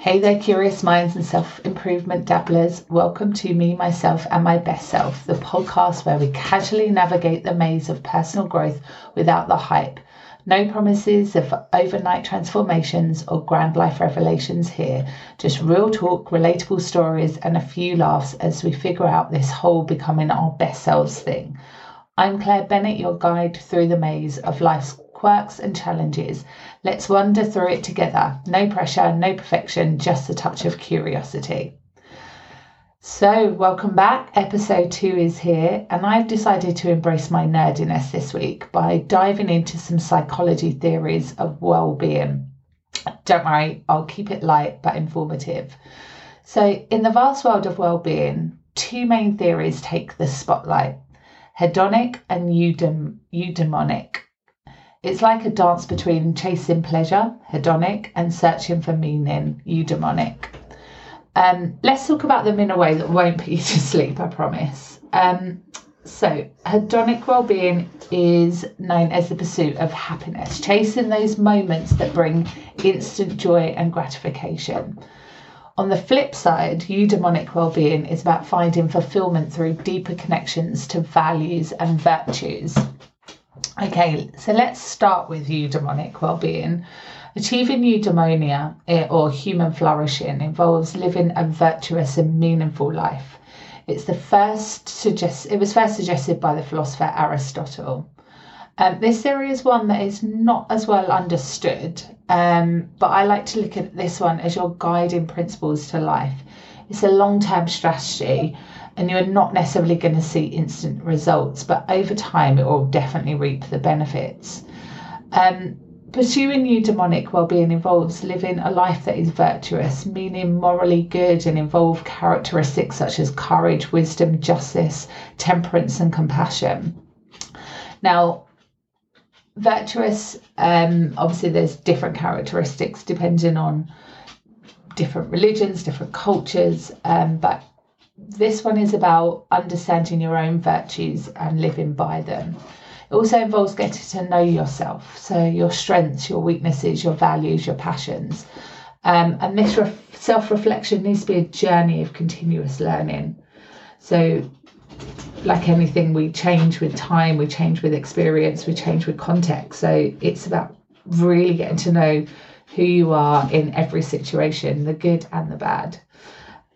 Hey there, curious minds and self improvement dabblers. Welcome to Me, Myself, and My Best Self, the podcast where we casually navigate the maze of personal growth without the hype. No promises of overnight transformations or grand life revelations here, just real talk, relatable stories, and a few laughs as we figure out this whole becoming our best selves thing. I'm Claire Bennett, your guide through the maze of life's quirks and challenges. Let's wander through it together. No pressure, no perfection, just a touch of curiosity. So, welcome back. Episode two is here, and I've decided to embrace my nerdiness this week by diving into some psychology theories of well being. Don't worry, I'll keep it light but informative. So, in the vast world of well being, two main theories take the spotlight hedonic and eudaimonic. It's like a dance between chasing pleasure, hedonic, and searching for meaning, eudaimonic. Um, let's talk about them in a way that won't put you to sleep, I promise. Um, so, hedonic well-being is known as the pursuit of happiness, chasing those moments that bring instant joy and gratification. On the flip side, eudaimonic well-being is about finding fulfillment through deeper connections to values and virtues. Okay, so let's start with eudaimonic well-being. Achieving eudaimonia eh, or human flourishing involves living a virtuous and meaningful life. It's the first suggest it was first suggested by the philosopher Aristotle. Um, this theory is one that is not as well understood, um, but I like to look at this one as your guiding principles to life. It's a long term strategy and you're not necessarily going to see instant results, but over time it will definitely reap the benefits. Um, pursuing eudaimonic well-being involves living a life that is virtuous, meaning morally good and involve characteristics such as courage, wisdom, justice, temperance, and compassion. Now, virtuous, um, obviously, there's different characteristics depending on different religions, different cultures, um, but this one is about understanding your own virtues and living by them. It also involves getting to know yourself, so your strengths, your weaknesses, your values, your passions. Um, and this self reflection needs to be a journey of continuous learning. So, like anything, we change with time, we change with experience, we change with context. So, it's about really getting to know who you are in every situation, the good and the bad.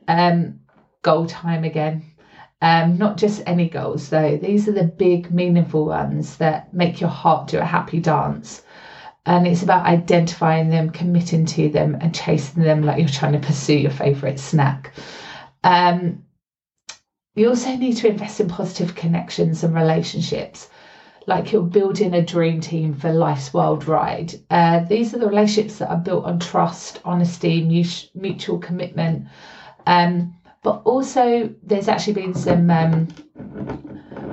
Um, goal time again. Um, not just any goals though, these are the big, meaningful ones that make your heart do a happy dance. And it's about identifying them, committing to them, and chasing them like you're trying to pursue your favourite snack. Um, you also need to invest in positive connections and relationships, like you're building a dream team for life's wild ride. Uh, these are the relationships that are built on trust, honesty, mutual commitment. Um, but also, there's actually been some um,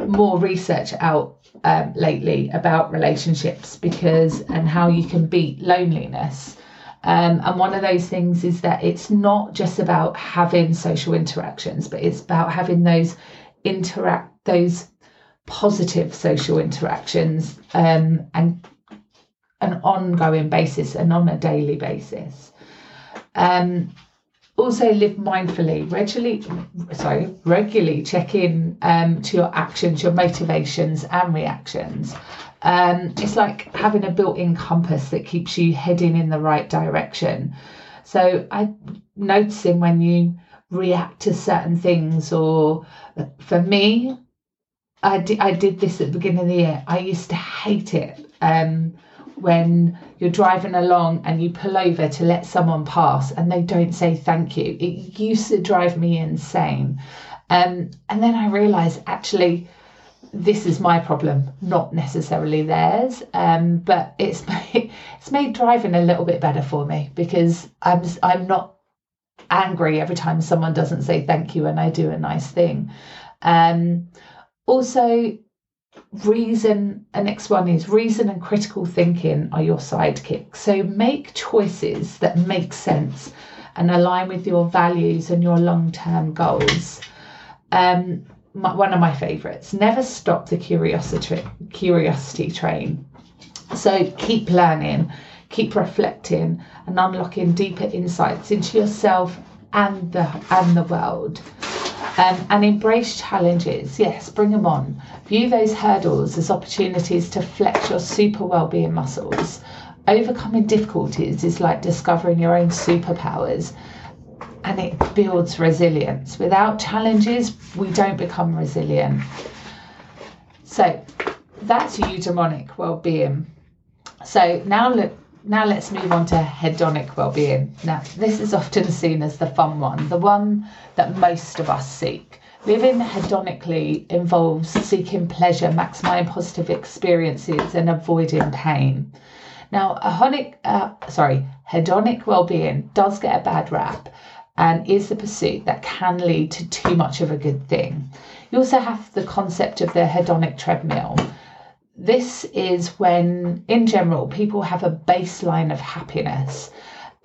more research out um, lately about relationships because and how you can beat loneliness. Um, and one of those things is that it's not just about having social interactions, but it's about having those interact those positive social interactions um, and an ongoing basis and on a daily basis. Um, also live mindfully regularly sorry regularly check in um, to your actions your motivations and reactions. Um, it's like having a built-in compass that keeps you heading in the right direction. So i noticing when you react to certain things or for me I, di- I did this at the beginning of the year. I used to hate it. Um, when you're driving along and you pull over to let someone pass and they don't say thank you. It used to drive me insane. Um, and then I realized actually, this is my problem, not necessarily theirs. Um, but it's made, it's made driving a little bit better for me because I'm I'm not angry every time someone doesn't say thank you and I do a nice thing. Um, also, reason and next one is reason and critical thinking are your sidekicks so make choices that make sense and align with your values and your long-term goals. Um, my, one of my favorites never stop the curiosity curiosity train. So keep learning keep reflecting and unlocking deeper insights into yourself and the and the world. Um, and embrace challenges. Yes, bring them on. View those hurdles as opportunities to flex your super well-being muscles. Overcoming difficulties is like discovering your own superpowers and it builds resilience. Without challenges, we don't become resilient. So that's eudaimonic well-being. So now look now let's move on to hedonic well-being. Now this is often seen as the fun one, the one that most of us seek. Living hedonically involves seeking pleasure, maximizing positive experiences, and avoiding pain. Now, hedonic, uh, sorry, hedonic well-being does get a bad rap, and is the pursuit that can lead to too much of a good thing. You also have the concept of the hedonic treadmill. This is when, in general, people have a baseline of happiness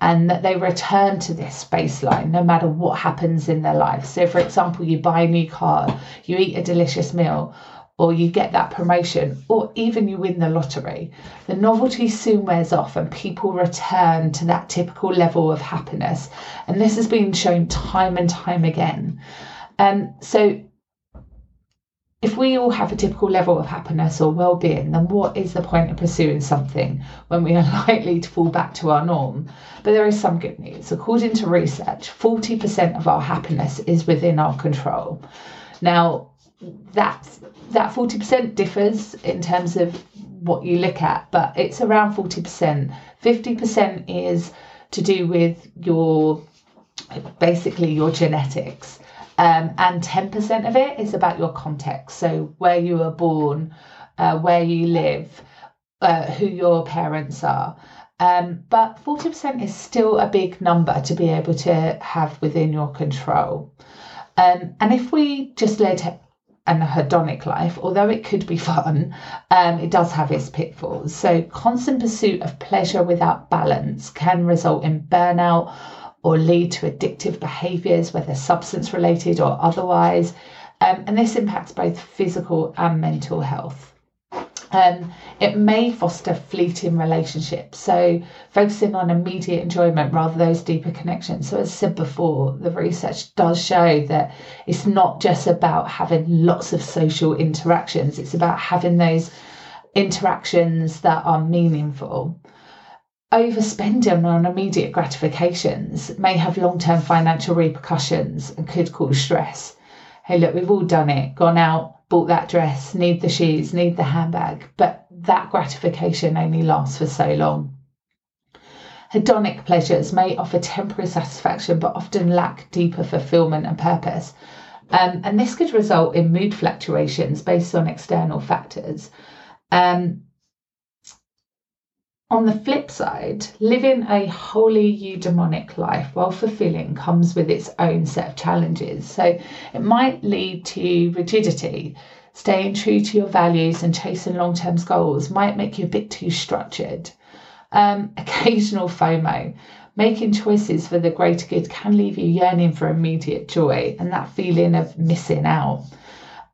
and that they return to this baseline no matter what happens in their life. So, for example, you buy a new car, you eat a delicious meal, or you get that promotion, or even you win the lottery, the novelty soon wears off and people return to that typical level of happiness. And this has been shown time and time again. Um, so, if we all have a typical level of happiness or well being, then what is the point of pursuing something when we are likely to fall back to our norm? But there is some good news. According to research, 40% of our happiness is within our control. Now, that that 40% differs in terms of what you look at, but it's around 40%. 50% is to do with your basically your genetics. Um, and 10% of it is about your context. So, where you were born, uh, where you live, uh, who your parents are. Um, but 40% is still a big number to be able to have within your control. Um, and if we just led an hedonic life, although it could be fun, um, it does have its pitfalls. So, constant pursuit of pleasure without balance can result in burnout or lead to addictive behaviours, whether substance related or otherwise. Um, and this impacts both physical and mental health. Um, it may foster fleeting relationships, so focusing on immediate enjoyment rather than those deeper connections. So, as I said before, the research does show that it's not just about having lots of social interactions, it's about having those interactions that are meaningful. Overspending on immediate gratifications may have long term financial repercussions and could cause stress. Hey, look, we've all done it, gone out, bought that dress, need the shoes, need the handbag, but that gratification only lasts for so long. Hedonic pleasures may offer temporary satisfaction but often lack deeper fulfillment and purpose. Um, and this could result in mood fluctuations based on external factors. Um, on the flip side, living a wholly eudaimonic life while fulfilling comes with its own set of challenges. So it might lead to rigidity. Staying true to your values and chasing long term goals might make you a bit too structured. Um, occasional FOMO. Making choices for the greater good can leave you yearning for immediate joy and that feeling of missing out.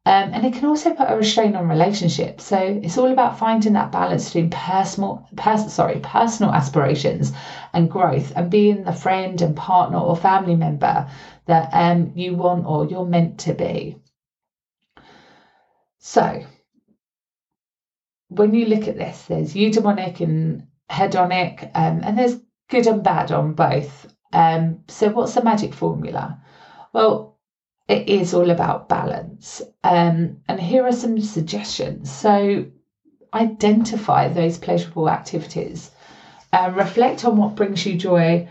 Um, and it can also put a restraint on relationships. So it's all about finding that balance between personal, pers- sorry, personal aspirations and growth, and being the friend and partner or family member that um, you want or you're meant to be. So when you look at this, there's eudaimonic and hedonic, um, and there's good and bad on both. Um, so what's the magic formula? Well, it is all about balance. Um, and here are some suggestions. So, identify those pleasurable activities, uh, reflect on what brings you joy,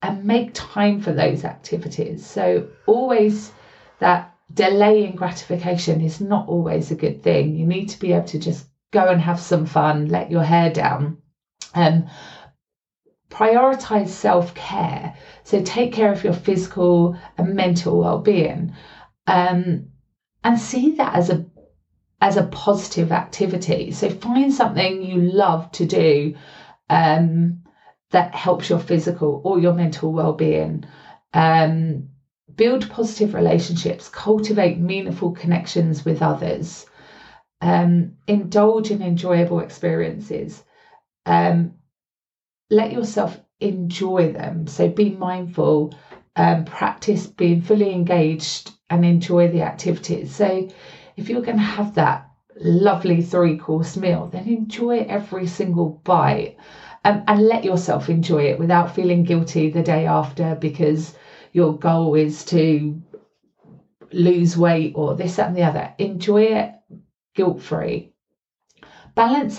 and make time for those activities. So, always that delaying gratification is not always a good thing. You need to be able to just go and have some fun, let your hair down. Um, prioritize self care. So take care of your physical and mental well being, um, and see that as a as a positive activity. So find something you love to do um, that helps your physical or your mental well being. Um, build positive relationships, cultivate meaningful connections with others, um, indulge in enjoyable experiences. Um, let yourself enjoy them. So be mindful, um, practice being fully engaged and enjoy the activities. So if you're going to have that lovely three course meal, then enjoy every single bite um, and let yourself enjoy it without feeling guilty the day after because your goal is to lose weight or this, that, and the other. Enjoy it guilt free. Balance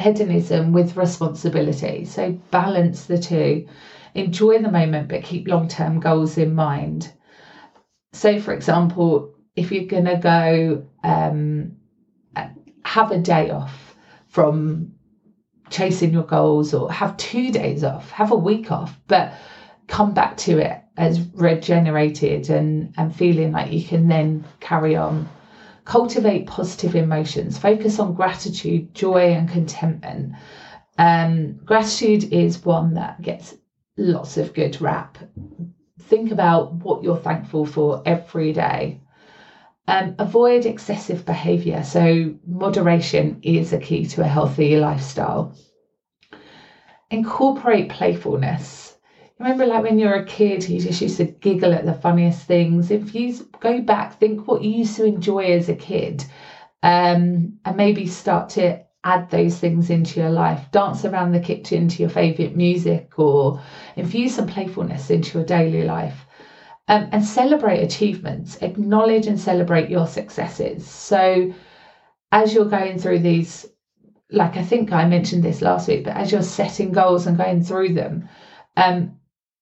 hedonism with responsibility. So balance the two. Enjoy the moment, but keep long term goals in mind. So, for example, if you're going to go um, have a day off from chasing your goals or have two days off, have a week off, but come back to it as regenerated and, and feeling like you can then carry on. Cultivate positive emotions, focus on gratitude, joy, and contentment. Um, gratitude is one that gets lots of good rap. Think about what you're thankful for every day. Um, avoid excessive behavior. So, moderation is a key to a healthy lifestyle. Incorporate playfulness. Remember, like when you're a kid, you just used to giggle at the funniest things. If you go back, think what you used to enjoy as a kid, um, and maybe start to add those things into your life. Dance around the kitchen to your favourite music, or infuse some playfulness into your daily life um, and celebrate achievements, acknowledge and celebrate your successes. So, as you're going through these, like I think I mentioned this last week, but as you're setting goals and going through them, um,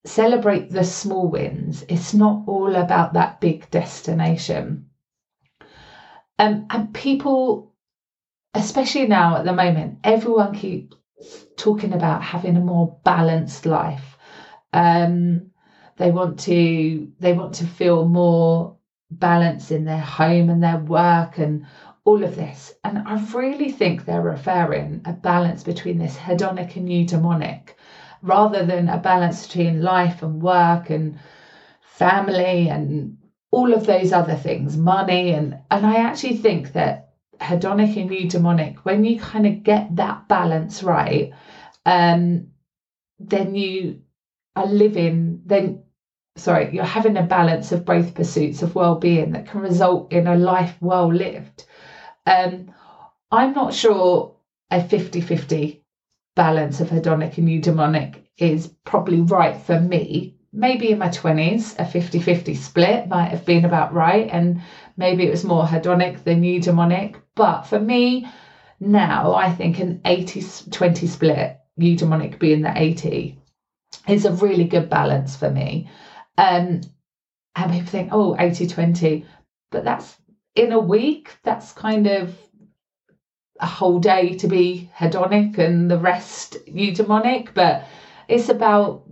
celebrate the small wins. It's not all about that big destination. Um, and people, especially now at the moment, everyone keeps talking about having a more balanced life. Um, they want to they want to feel more balance in their home and their work and all of this. And I really think they're referring a balance between this hedonic and eudaimonic rather than a balance between life and work and family and all of those other things, money and and I actually think that hedonic and eudaimonic, when you kind of get that balance right, um, then you are living, then sorry, you're having a balance of both pursuits of well-being that can result in a life well lived. Um, I'm not sure a 50-50 balance of hedonic and eudaimonic is probably right for me. Maybe in my 20s, a 50-50 split might have been about right, and maybe it was more hedonic than eudaimonic. But for me, now I think an 80-20 split, eudaimonic being the 80, is a really good balance for me. Um, and people think, oh, 80 20, but that's in a week, that's kind of a whole day to be hedonic and the rest eudaimonic. But it's about,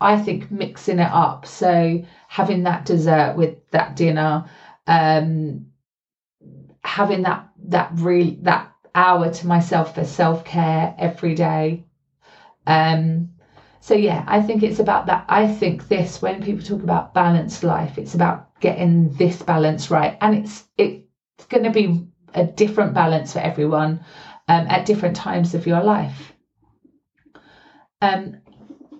I think, mixing it up. So having that dessert with that dinner, um, having that that real that hour to myself for self care every day. Um, so yeah, I think it's about that. I think this when people talk about balanced life, it's about getting this balance right, and it's it's going to be a different balance for everyone um, at different times of your life. Um,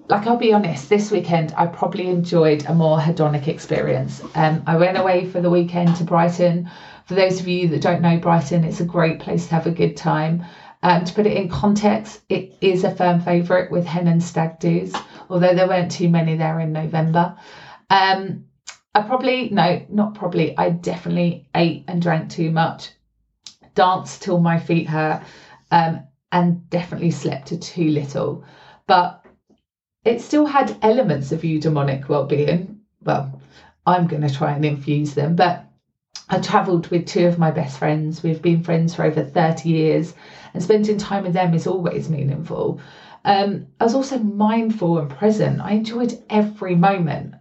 like I'll be honest, this weekend I probably enjoyed a more hedonic experience. Um, I went away for the weekend to Brighton. For those of you that don't know Brighton, it's a great place to have a good time. Um, to put it in context, it is a firm favourite with hen and stag do's, although there weren't too many there in November. Um, I probably, no, not probably, I definitely ate and drank too much, danced till my feet hurt, um, and definitely slept too little. But it still had elements of eudaimonic well-being. Well, I'm going to try and infuse them, but I travelled with two of my best friends. We've been friends for over 30 years and spending time with them is always meaningful. Um, I was also mindful and present. I enjoyed every moment.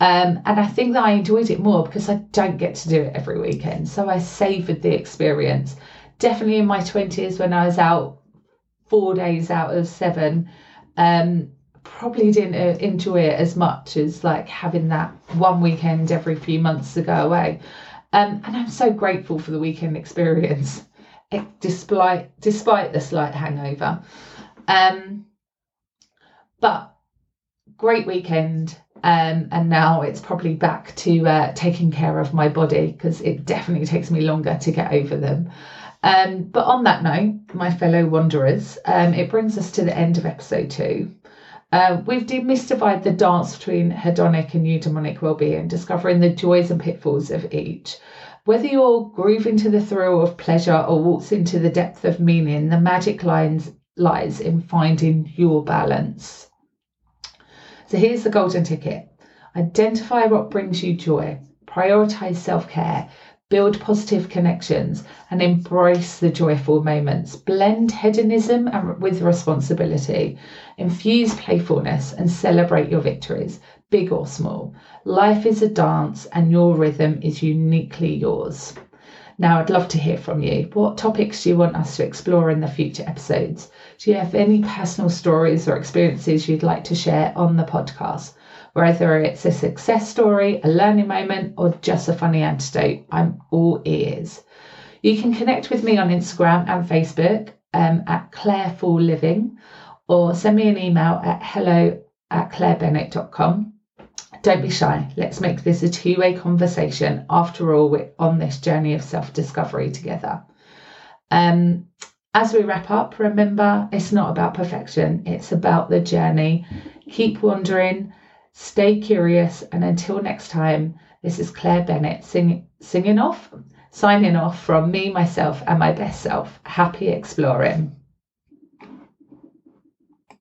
Um, and I think that I enjoyed it more because I don't get to do it every weekend. So I savoured the experience. Definitely in my 20s when I was out four days out of seven, um, probably didn't uh, enjoy it as much as like having that one weekend every few months to go away. Um, and I'm so grateful for the weekend experience despite despite the slight hangover. Um, But great weekend. Um, and now it's probably back to uh, taking care of my body because it definitely takes me longer to get over them. Um, but on that note, my fellow wanderers, um, it brings us to the end of episode two. Uh, we've demystified the dance between hedonic and eudaimonic well-being, discovering the joys and pitfalls of each. Whether you're grooving to the thrill of pleasure or waltz into the depth of meaning, the magic lines lies in finding your balance. So here's the golden ticket. Identify what brings you joy. Prioritize self-care build positive connections, and embrace the joyful moments. Blend hedonism with responsibility. Infuse playfulness and celebrate your victories, big or small. Life is a dance, and your rhythm is uniquely yours. Now, I'd love to hear from you. What topics do you want us to explore in the future episodes? Do you have any personal stories or experiences you'd like to share on the podcast? Whether it's a success story, a learning moment, or just a funny anecdote, I'm all ears. You can connect with me on Instagram and Facebook um, at Clareful Living or send me an email at hello at clairebennett.com. Don't be shy. Let's make this a two way conversation. After all, we're on this journey of self discovery together. Um, as we wrap up, remember it's not about perfection, it's about the journey. Keep wandering, Stay curious, and until next time, this is Claire Bennett sing, singing off, signing off from me, myself, and my best self. Happy exploring.